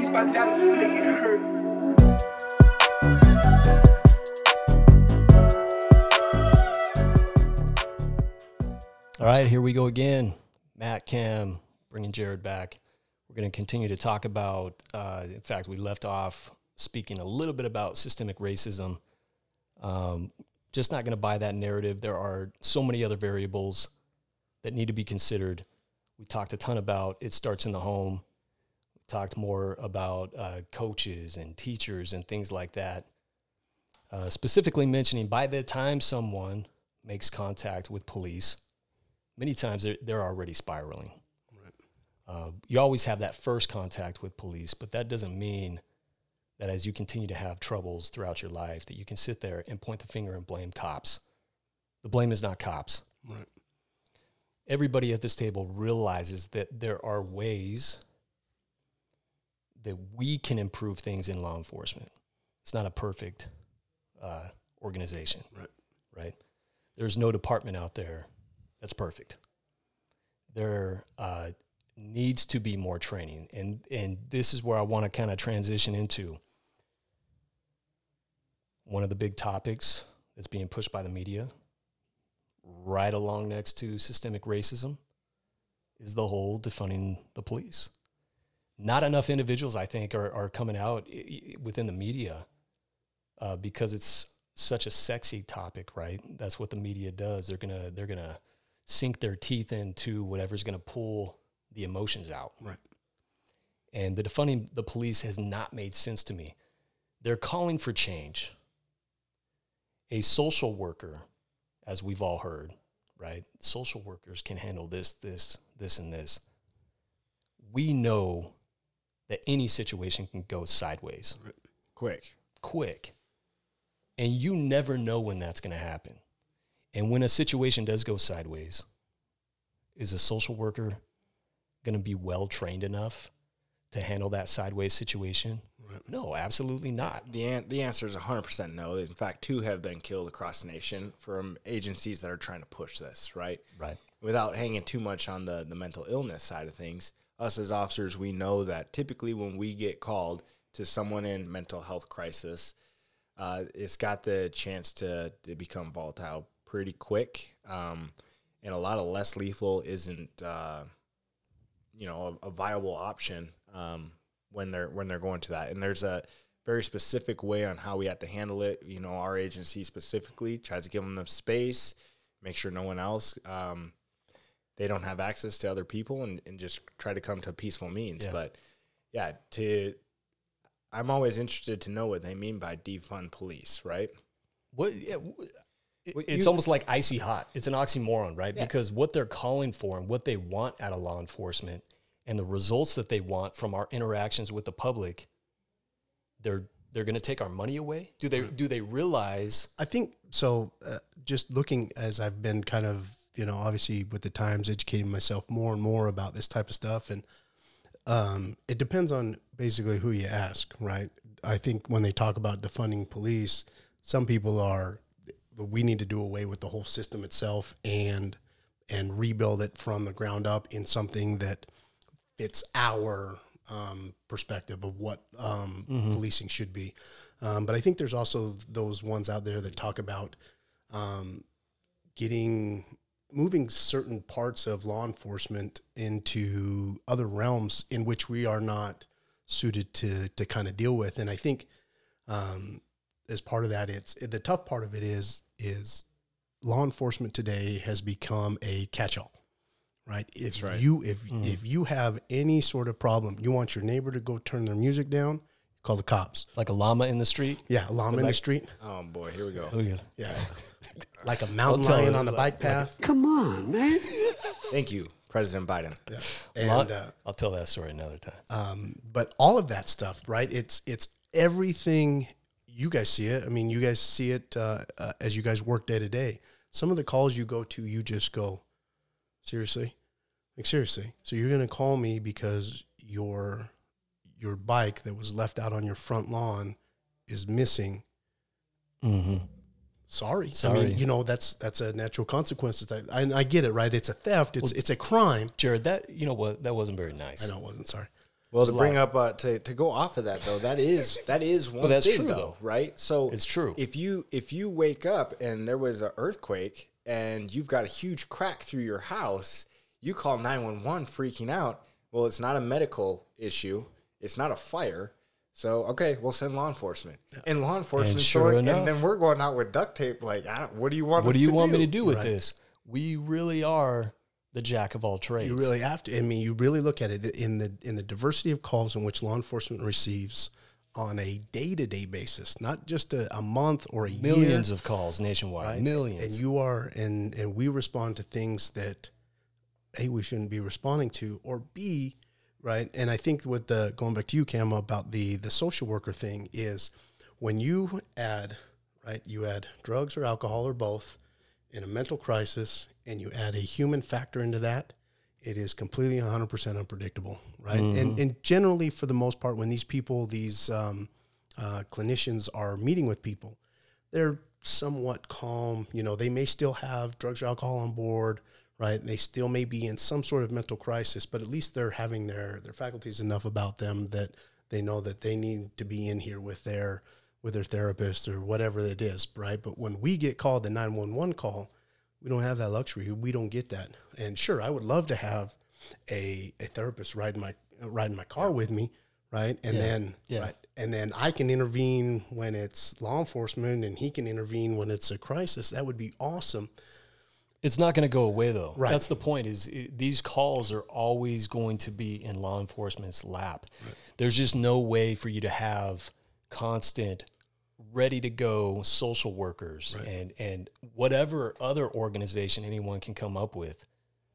These my dollars make it hurt. All right, here we go again. Matt Cam bringing Jarad back. We're going to continue to talk about, uh, in fact, we left off speaking a little bit about systemic racism. Um, just not going to buy that narrative. There are so many other variables that need to be considered. We talked a ton about it starts in the home. Talked more about uh, coaches and teachers and things like that. Uh, specifically mentioning by the time someone makes contact with police, many times they're, they're already spiraling. Uh, you always have that first contact with police, but that doesn't mean that as you continue to have troubles throughout your life, that you can sit there and point the finger and blame cops. The blame is not cops. Right. Everybody at this table realizes that there are ways that we can improve things in law enforcement. It's not a perfect uh, organization, Right. right? There's no department out there that's perfect. There uh, needs to be more training, and and this is where I want to kind of transition into one of the big topics that's being pushed by the media, right along next to systemic racism, is the whole defunding the police. Not enough individuals, I think, are, are coming out within the media uh, because it's such a sexy topic, right? That's what the media does. They're gonna they're gonna sink their teeth into whatever's gonna pull the emotions out. Right. And the defunding the police has not made sense to me. They're calling for change. A social worker, as we've all heard, right? Social workers can handle this, this, this, and this. We know that any situation can go sideways Quick. quick. And you never know when that's going to happen. And when a situation does go sideways, is a social worker going to be well trained enough to handle that sideways situation? Right. No, absolutely not. The an- the answer is 100% no. In fact, two have been killed across the nation from agencies that are trying to push this, right? Right. Without hanging too much on the, the mental illness side of things, us as officers, we know that typically when we get called to someone in mental health crisis, uh, it's got the chance to, to become volatile pretty quick. Um, and a lot of less lethal isn't, uh, you know, a, a viable option um, when they're when they're going to that. And there's a very specific way on how we have to handle it. You know, our agency specifically tries to give them the space, make sure no one else um, they don't have access to other people, and, and just try to come to peaceful means. Yeah. But yeah, to I'm always interested to know what they mean by defund police, right? What, yeah, it- it's you- almost like icy hot. It's an oxymoron, right? Yeah. Because what they're calling for and what they want out of law enforcement and the results that they want from our interactions with the public, they're they're going to take our money away. Do they do they realize? I think so. Uh, just looking as I've been kind of, you know, obviously with the times educating myself more and more about this type of stuff, and um, it depends on basically who you ask, right? I think when they talk about defunding police, some people are, we need to do away with the whole system itself and and rebuild it from the ground up in something that fits our um, perspective of what um, policing should be. Um, but I think there's also those ones out there that talk about um, getting moving certain parts of law enforcement into other realms in which we are not suited to to kind of deal with. And I think um, as part of that, it's the tough part of it is is law enforcement today has become a catch-all right if right. you if if you have any sort of problem you want your neighbor to go turn their music down call the cops Like a llama in the street? yeah a llama in the street Oh boy, here we go. Oh, yeah. yeah like a mountain tell lion you, on the bike path Come on, man. Thank you, President Biden. and uh, I'll tell that story another time. um, but all of that stuff, right? It's it's everything. You guys see it. I mean, you guys see it uh, uh, as you guys work day to day. Some of the calls you go to, you just go, seriously, like seriously. So you're gonna call me because your your bike that was left out on your front lawn is missing. mm-hmm. Sorry. I mean, you know that's that's a natural consequence. I, I, I get it, right? It's a theft. It's it's a crime. Jarad, that you know what? That wasn't very nice. I know it wasn't sorry. Well, to bring up uh, to to go off of that though, that is that is one that's thing true, though, though. right? So It's true. If you if you wake up and there was an earthquake and you've got a huge crack through your house, you call nine one one freaking out. Well, it's not a medical issue. It's not a fire. So okay, we'll send law enforcement. And law enforcement, sure sort- enough- and then we're going out with duct tape. Like, I don't, what do you want? What us do you to want do? me to do with Right. this? We really are the jack of all trades. You really have to. I mean, you really look at it in the in the diversity of calls in which law enforcement receives on a day to day basis, not just a, a month or a millions year. of calls nationwide. right? Millions. And you are, and and we respond to things that a we shouldn't be responding to, or b right. And I think with the going back to you, Cam, about the the social worker thing is when you add right, you add drugs or alcohol or both in a mental crisis, and you add a human factor into that. It is completely 100% unpredictable, right? And, and generally, for the most part, when these people, these um, uh, clinicians are meeting with people, they're somewhat calm. You know, they may still have drugs or alcohol on board, right? They still may be in some sort of mental crisis, but at least they're having their their faculties enough about them that they know that they need to be in here with their with their therapist or whatever it is, right? But when we get called the nine one one call, we don't have that luxury. We don't get that. And sure, I would love to have a a therapist riding my riding my car with me, right? And Yeah. then Yeah. right, and then I can intervene when it's law enforcement, and he can intervene when it's a crisis. That would be awesome. It's not going to go away though. Right. That's the point. Is i these calls are always going to be in law enforcement's lap. There's just no way for you to have constant, ready to go social workers and and whatever other organization anyone can come up with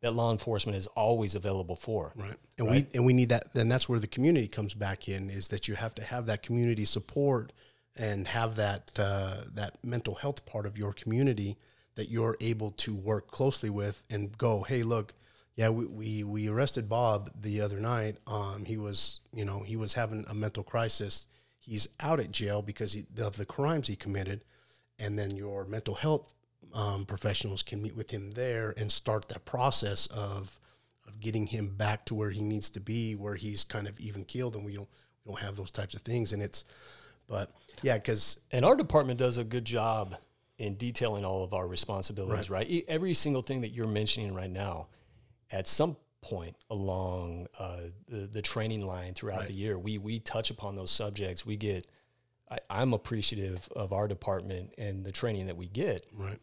that law enforcement is always available for. Right. And we and we need that then that's where the community comes back in is that you have to have that community support and have that uh, that mental health part of your community that you're able to work closely with and go, hey, look, yeah, we, we, we arrested Bob the other night. Um, he was, you know, he was having a mental crisis. He's out at jail because he, of the crimes he committed. And then your mental health um, professionals can meet with him there and start that process of of getting him back to where he needs to be, where he's kind of even keeled, and we don't we don't have those types of things. And it's, but yeah, because And our department does a good job in detailing all of our responsibilities, right? E- Every single thing that you're mentioning right now, at some point along uh, the, the training line throughout the year, we, we touch upon those subjects. We get, I, I'm appreciative of our department and the training that we get, right,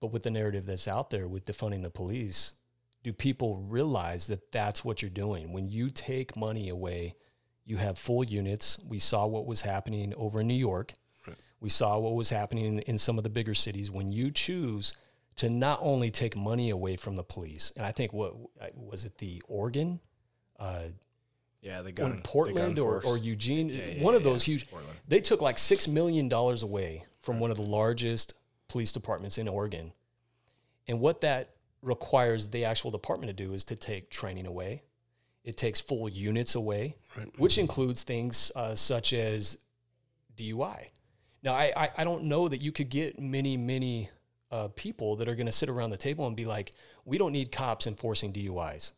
but with the narrative that's out there with defunding the police, do people realize that that's what you're doing? When you take money away, you have full units. We saw what was happening over in New York. We saw what was happening in, in some of the bigger cities. When you choose to not only take money away from the police, and I think what was it the Oregon, uh, Yeah, the in gun, the Portland gun or, or Eugene, yeah, one of yeah, those huge. Portland. They took like six million dollars away from one of the largest police departments in Oregon, and what that requires the actual department to do is to take training away. It takes full units away, which includes things uh, such as DUI. Now, I, I I don't know that you could get many many uh, people that are going to sit around the table and be like, we don't need cops enforcing DUIs.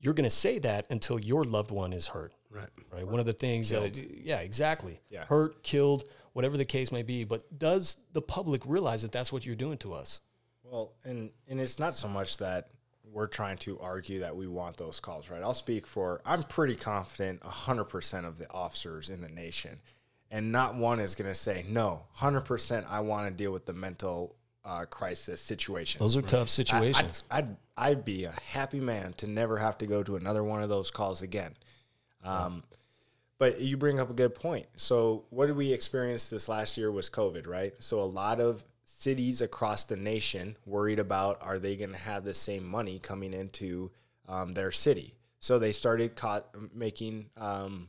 You're going to say that until your loved one is hurt right, right? One of the things, that, yeah, exactly. Yeah. Hurt, killed, whatever the case may be. But does the public realize that that's what you're doing to us? Well, and and it's not so much that we're trying to argue that we want those calls, right? I'll speak for I'm pretty confident 100% of the officers in the nation and not one is going to say no, 100% I want to deal with the mental uh, crisis situation. Those are tough I- situations. I'd, I'd be a happy man to never have to go to another one of those calls again. Um, but you bring up a good point. So what did we experience this last year was COVID, right? So a lot of cities across the nation worried about are they going to have the same money coming into um, their city? So they started caught making um,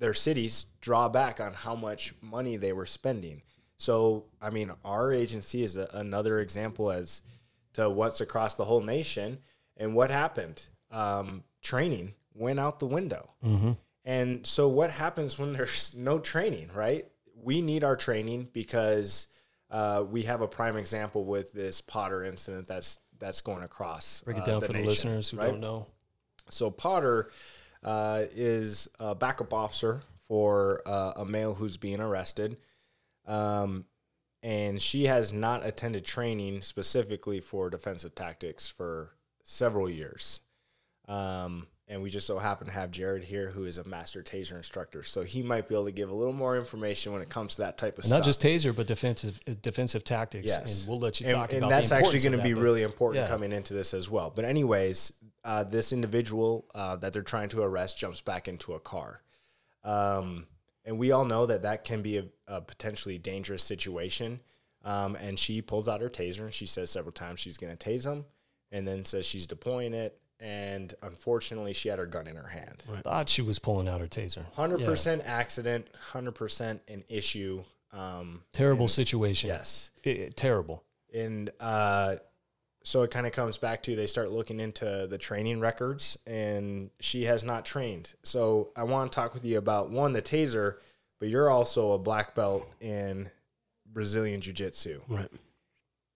their cities draw back on how much money they were spending. So, I mean, our agency is a, another example as to what's across the whole nation. And what happened? Um, training went out the window. And so, what happens when there's no training, right? We need our training because uh, we have a prime example with this Potter incident that's that's going across. Break it uh, down for the listeners who right? don't know. So Potter, uh, is a backup officer for uh, a male who's being arrested. Um, and she has not attended training specifically for defensive tactics for several years. Um, and we just so happen to have Jarad here, who is a master taser instructor, so he might be able to give a little more information when it comes to that type of stuff. Not just taser, but defensive uh, defensive tactics. Yes. And we'll let you and, talk and about that's actually going to be but- really important yeah. coming into this as well. But anyways, uh, this individual uh, that they're trying to arrest jumps back into a car, um, and we all know that that can be a, a potentially dangerous situation. Um, and she pulls out her taser and she says several times she's going to tase him, and then says she's deploying it. And unfortunately, she had her gun in her hand. I thought she was pulling out her taser. Hundred Yeah. percent accident, hundred percent an issue. Um, Terrible situation. yes, I- I- terrible. and uh, so it kind of comes back to they start looking into the training records, and she has not trained. So I want to talk with you about one the taser, but you're also a black belt in Brazilian Jiu Jitsu, Right.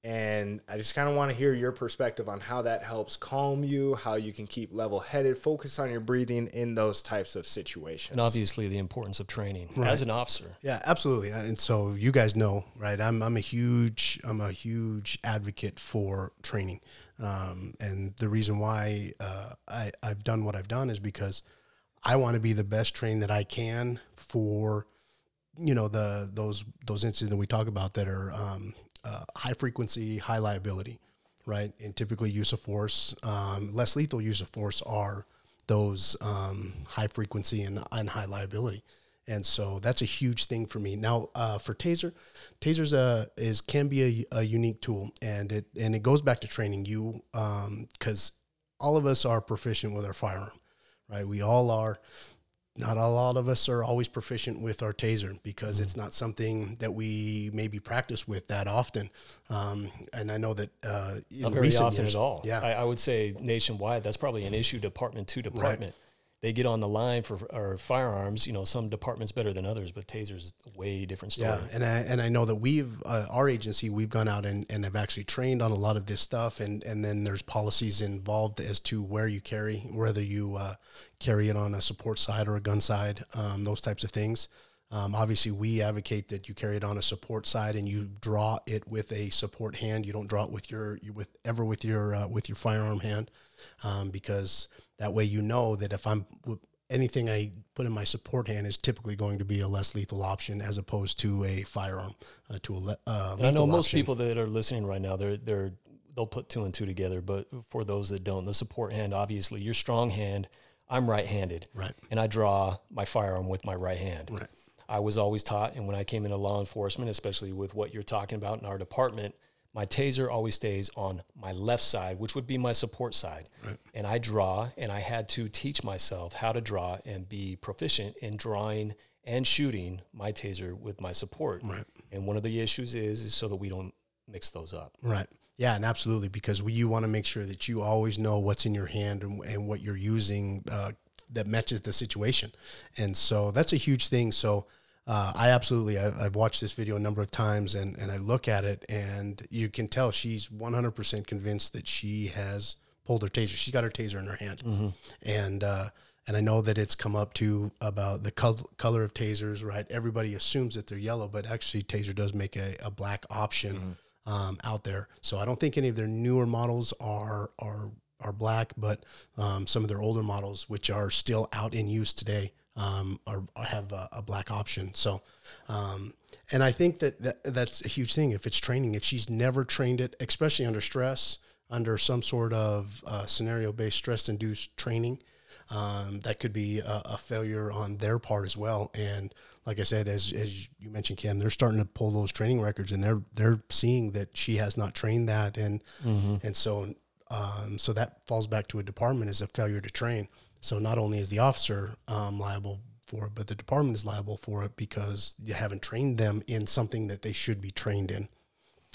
And I just kind of want to hear your perspective on how that helps calm you, how you can keep level headed, focus on your breathing in those types of situations. And obviously the importance of training Right. as an officer. Yeah, absolutely. And so you guys know, right? I'm I'm a huge I'm a huge advocate for training, um, and the reason why uh, I I've done what I've done is because I want to be the best trained that I can for you know the those those incidents that we talk about that are um, uh, high frequency, high liability, right? And typically use of force, um, less lethal use of force are those um, high frequency and, and high liability. And so that's a huge thing for me. Now, uh, for taser, tasers uh, is can be a, a unique tool, and it and it goes back to training you because all of us are proficient with our firearm, right? We all are. Not a lot of us are always proficient with our taser because it's not something that we maybe practice with that often. Um, and I know that uh, in Not very often years, at all. Yeah, I, I would say nationwide, that's probably an issue department to department. They get on the line for our firearms. You know, some departments better than others, but tasers way different story. Yeah, and I and I know that we've uh, our agency we've gone out and, and have actually trained on a lot of this stuff, and and then there's policies involved as to where you carry, whether you uh, carry it on a support side or a gun side, um, those types of things. Um, obviously, we advocate that you carry it on a support side and you draw it with a support hand. You don't draw it with your with ever with your uh, with your firearm hand, um, because that way you know that if I'm anything I put in my support hand is typically going to be a less lethal option as opposed to a firearm uh, to a le- uh, And I know most option. people that are listening right now, they're they're they'll put two and two together. But for those that don't, the support hand, obviously, your strong hand. I'm right-handed, Right. and I draw my firearm with my right hand. Right. I was always taught, and when I came into law enforcement, especially with what you're talking about in our department, my taser always stays on my left side, which would be my support side. And I draw, and I had to teach myself how to draw and be proficient in drawing and shooting my taser with my support. Right. And one of the issues is, is so that we don't mix those up. Right. Yeah, and absolutely, because we, you want to make sure that you always know what's in your hand and, and what you're using uh, that matches the situation. And so that's a huge thing. So uh, I absolutely, I, I've watched this video a number of times and, and I look at it and you can tell she's 100% convinced that she has pulled her taser. She's got her taser in her hand. And, uh, and I know that it's come up to about the col- color of tasers, right? Everybody assumes that they're yellow, but actually, taser does make a, a black option um, out there. So I don't think any of their newer models are are are black, but um, some of their older models, which are still out in use today, um, are have a, a black option. So, um, and I think that, that that's a huge thing. If it's training, if she's never trained it, especially under stress, under some sort of uh, scenario based stress induced training, um, that could be a, a failure on their part as well. And like I said, as as you mentioned, Cam, they're starting to pull those training records, and they're they're seeing that she has not trained that, and and so um, so that falls back to a department as a failure to train. So not only is the officer um, liable for it, but the department is liable for it because you haven't trained them in something that they should be trained in,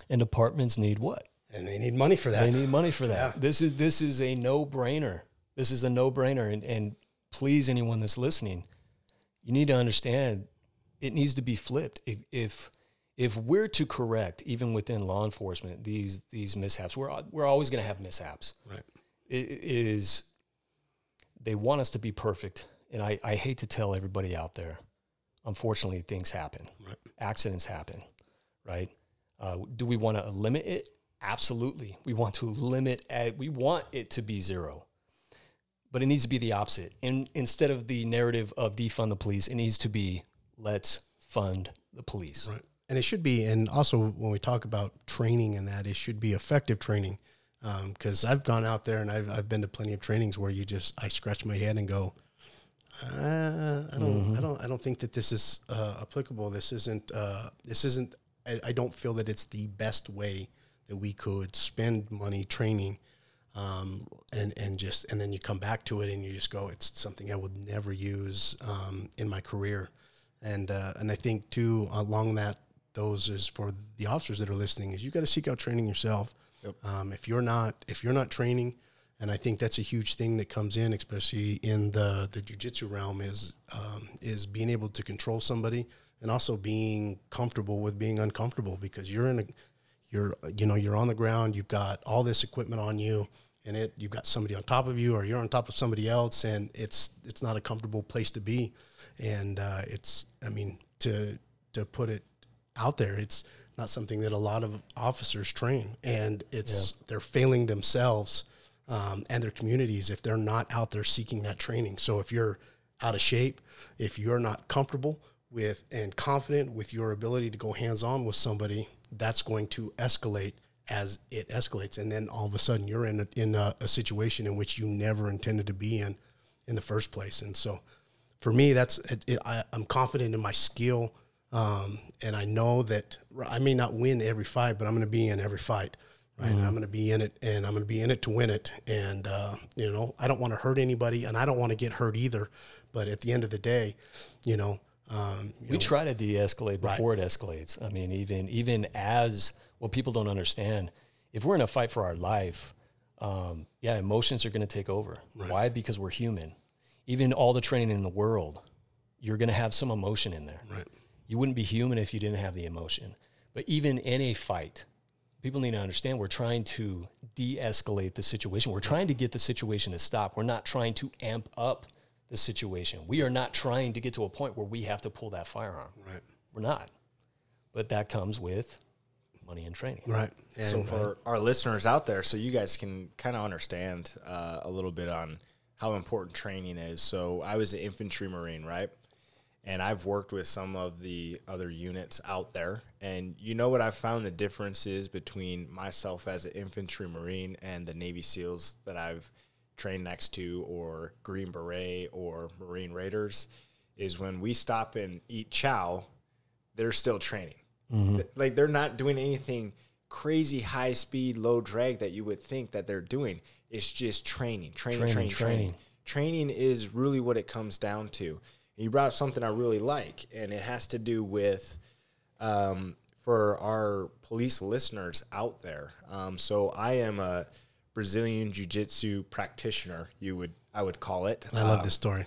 And departments need what? and they need money for that. They need money for that. This is this is a no brainer. This is a no brainer. And, and please, anyone that's listening, you need to understand it needs to be flipped. If if if we're to correct, even within law enforcement, these these mishaps, we're we're always going to have mishaps. Right. It, it is they want us to be perfect. And I, I hate to tell everybody out there, unfortunately, things happen, Right. accidents happen, right? Uh, do we want to limit it? Absolutely. We want to limit, uh, we want it to be zero. But it needs to be the opposite. And instead of the narrative of defund the police, it needs to be let's fund the police. Right. And it should be, and also when we talk about training and that, it should be effective training. Because I've gone out there and I've, I've been to plenty of trainings where you just I scratch my head and go, uh, I don't I don't I don't think that this is uh, applicable. This isn't uh, this isn't. I, I don't feel that it's the best way that we could spend money training. Um, and and just and then you come back to it and you just go, it's something I would never use um, in my career and uh, and I think too along that those is for the officers that are listening is you got to seek out training yourself. Um, if you're not if you're not training, and I think that's a huge thing that comes in, especially in the the jujitsu realm, is um, is being able to control somebody and also being comfortable with being uncomfortable because you're in a you're you know you're on the ground you've got all this equipment on you and it you've got somebody on top of you or you're on top of somebody else and it's it's not a comfortable place to be and uh, it's i mean to to put it out there it's not something that a lot of officers train. And it's they're failing themselves um, and their communities if they're not out there seeking that training. So if you're out of shape if you're not comfortable with and confident with your ability to go hands on with somebody that's going to escalate as it escalates. And then all of a sudden you're in a, in a, a situation in which you never intended to be in in the first place. And so for me that's it, it, I, i'm confident in my skill um, and i know that i may not win every fight but i'm going to be in every fight right and i'm going to be in it and i'm going to be in it to win it and uh, you know i don't want to hurt anybody and i don't want to get hurt either but at the end of the day you know um, you we know, try to de-escalate before it escalates. I mean, even even as what people don't understand, if we're in a fight for our life, um, yeah, emotions are going to take over. Why? Because we're human. Even all the training in the world, you're going to have some emotion in there. right You wouldn't be human if you didn't have the emotion. But even in a fight, people need to understand we're trying to de-escalate the situation. We're trying to get the situation to stop. We're not trying to amp up the situation. We are not trying to get to a point where we have to pull that firearm. right We're not. But that comes with money and training. right and so for our listeners out there, so you guys can kind of understand uh, a little bit on how important training is. So I was an infantry marine, right? And I've worked with some of the other units out there, and you know what I've found the difference is between myself as an infantry marine and the Navy SEALs that I've trained next to, or Green Beret, or Marine Raiders, is when we stop and eat chow, they're still training. Mm-hmm. Th- Like they're not doing anything crazy high speed, low drag that you would think that they're doing. It's just training, Training, training, training. training. Training is really what it comes down to. You brought up something I really like, and it has to do with um, for our police listeners out there. Um, so I am a Brazilian Jiu Jitsu practitioner. You would I would call it. i love Um, this story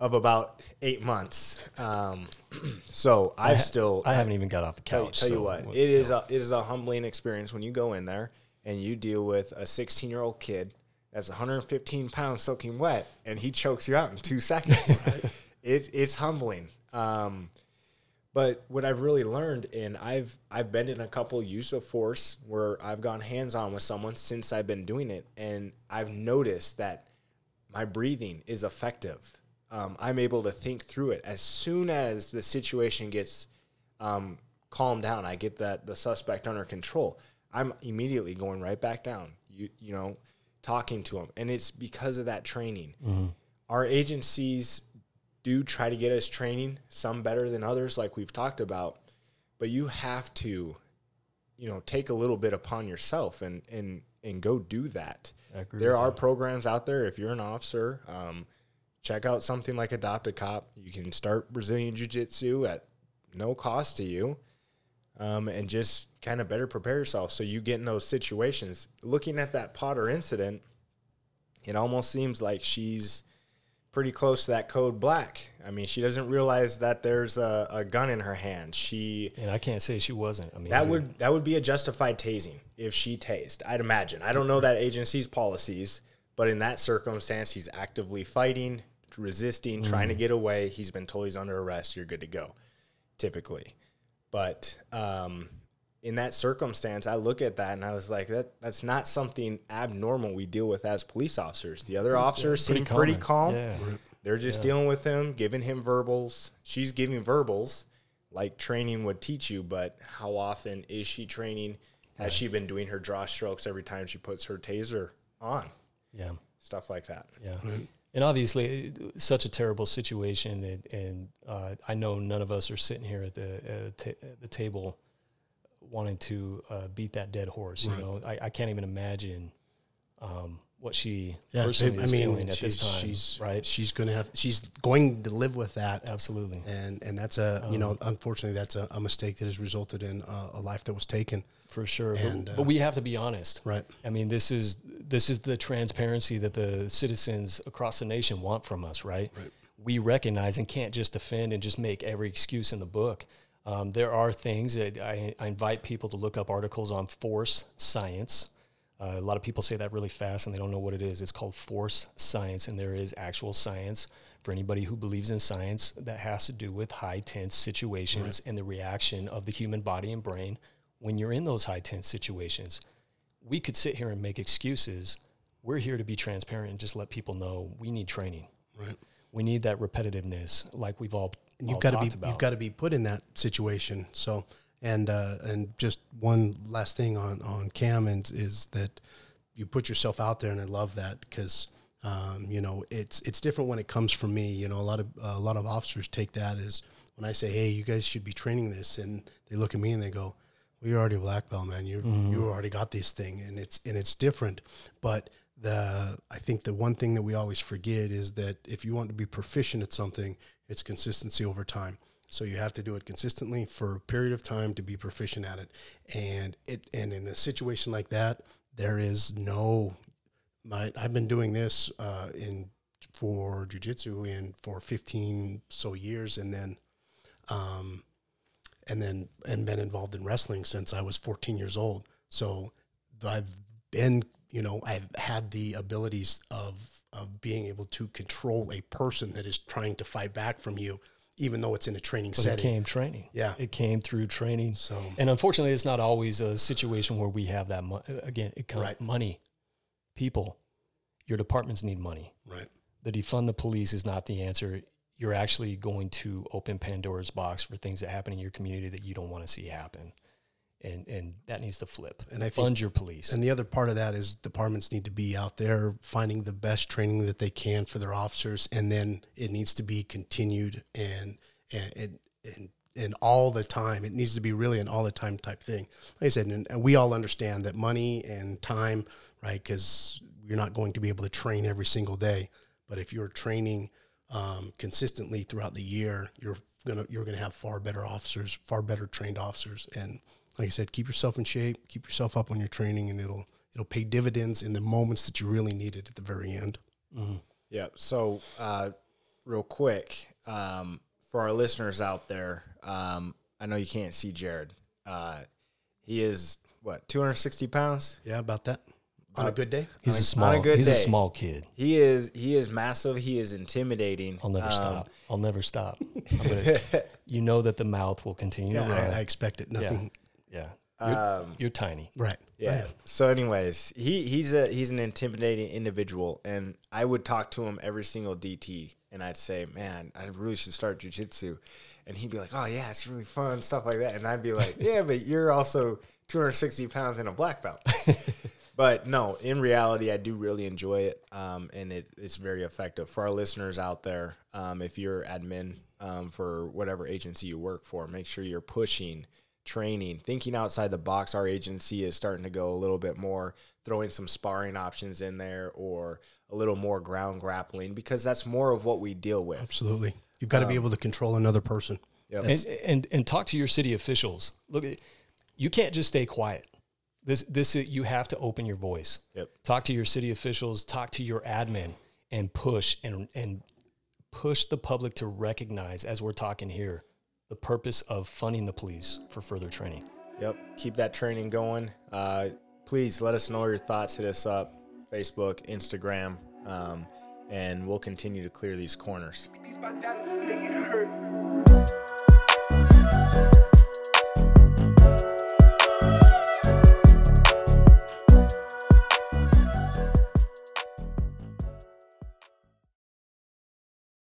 of about eight months. Um, so I've still I haven't even got off the couch. tell you so what, it is a it is a humbling experience when you go in there and you deal with a 16 year old kid that's 115 pounds soaking wet and he chokes you out in two seconds. it, it's humbling. Um, but what I've really learned, and I've I've been in a couple use of force where I've gone hands on with someone since I've been doing it, and I've noticed that my breathing is effective. Um, I'm able to think through it as soon as the situation gets um, calmed down. I get that the suspect under control. I'm immediately going right back down. You you know, talking to him, and it's because of that training. Our agencies do try to get us training, some better than others, like we've talked about. But you have to, you know, take a little bit upon yourself and and and go do that. There are programs out there. If you're an officer, um, check out something like Adopt a Cop. You can start Brazilian Jiu Jitsu at no cost to you, um, and just kind of better prepare yourself so you get in those situations. Looking at that Potter incident, it almost seems like she's pretty close to that code black. I mean, she doesn't realize that there's a, a gun in her hand. She and I can't say she wasn't. I mean, that would that would be a justified tasing if she tased. I'd imagine. I don't know that agency's policies, But in that circumstance, he's actively fighting, resisting, trying to get away. He's been told he's under arrest. You're good to go, typically. But um, in that circumstance, I look at that and I was like, that that's not something abnormal we deal with as police officers. The other officers seem pretty calm. Yeah. They're just dealing with him, giving him verbals. She's giving verbals like training would teach you, but how often is she training? Has she been doing her draw strokes every time she puts her taser on? Yeah. Stuff like that. Yeah. And obviously, such a terrible situation, and, and uh, I know none of us are sitting here at the uh, ta- at the table wanting to uh, beat that dead horse. You know, I, I can't even imagine um, what she Yeah, personally I is mean, feeling at this time. she's right? She's going to have. She's going to live with that, Absolutely. and and that's a you know unfortunately that's a, a mistake that has resulted in a, a life that was taken. for sure. And, but, uh, but we have to be honest. Right. I mean, this is this is the transparency that the citizens across the nation want from us, right? We recognize and can't just defend and just make every excuse in the book. Um, there are things that I, I invite people to look up articles on force science. Uh, a lot of people say that really fast and they don't know what it is. It's called force science, and there is actual science for anybody who believes in science that has to do with high tense situations and the reaction of the human body and brain when you're in those high tense situations. We could sit here and make excuses. We're here to be transparent and just let people know we need training. Right. We need that repetitiveness, like we've all, And you've got to be about. you've got to be put in that situation. So and uh, and just one last thing on on Cam and is that you put yourself out there, and I love that because um, you know it's it's different when it comes from me. You know, a lot of a lot of officers take that as when I say, "Hey, you guys should be training this," and they look at me and they go, "Well, you're already a black belt, man. You you already got this thing," and it's and it's different, but the I think the one thing that we always forget is that if you want to be proficient at something, it's consistency over time. So you have to do it consistently for a period of time to be proficient at it. And it and in a situation like that, there is no my I've been doing this uh, in for jujitsu in for 15 so years and then um and then and been involved in wrestling since I was 14 years old. So I've been, you know, I've had the abilities of of being able to control a person that is trying to fight back from you, even though it's in a training But it setting. came training. Yeah. It came through training. So And unfortunately, it's not always a situation where we have that. Mo- uh, again, it comes Right. money, people. Your departments need money. right, The defund the police is not the answer. You're actually going to open Pandora's box for things that happen in your community that you don't want to see happen, and and that needs to flip. And I think- fund your police. and the other part of that is departments need to be out there finding the best training that they can for their officers, and then it needs to be continued and and and. and and all the time, it needs to be really an all the time type thing. Like I said, and, and we all understand that money and time, right? Because you're not going to be able to train every single day. But if you're training um, consistently throughout the year, you're gonna you're gonna have far better officers, far better trained officers. And like I said, keep yourself in shape, keep yourself up on your training, and it'll it'll pay dividends in the moments that you really need it at the very end. Yeah. So, uh, real quick, um, for our listeners out there, um, I know you can't see Jarad. Uh, he is what 260 pounds. Yeah, about that. On a good day. he's on a a- on small. a good he's a small kid. He is he is massive. He is intimidating. I'll never Um, stop. I'll never stop. I'm gonna, you know that the mouth will continue Yeah, to roll. I, I expect it. Nothing. Yeah. You're, Um, you're tiny. Right. Yeah. Right. So, anyways, he he's a he's an intimidating individual, and I would talk to him every single DT, and I'd say, "Man, I really should start jujitsu," and he'd be like, "Oh yeah, it's really fun, stuff like that," and I'd be like, "Yeah, but you're also 260 pounds and a black belt." but no, in reality, I do really enjoy it, um, and it, it's very effective for our listeners out there. Um, if you're admin um, for whatever agency you work for, make sure you're pushing training, thinking outside the box. Our agency is starting to go a little bit more, throwing some sparring options in there or a little more ground grappling because that's more of what we deal with. Absolutely. You've got to be um, able to control another person. Yep. and, and and talk to your city officials. Look, you can't just stay quiet. This this you have to open your voice. Yep. Talk to your city officials. Talk to your admin, and push and and push the public to recognize, as we're talking here, the purpose of funding the police for further training. Yep, keep that training going. Uh, please let us know your thoughts. Hit us up Facebook, Instagram, um, and we'll continue to clear these corners.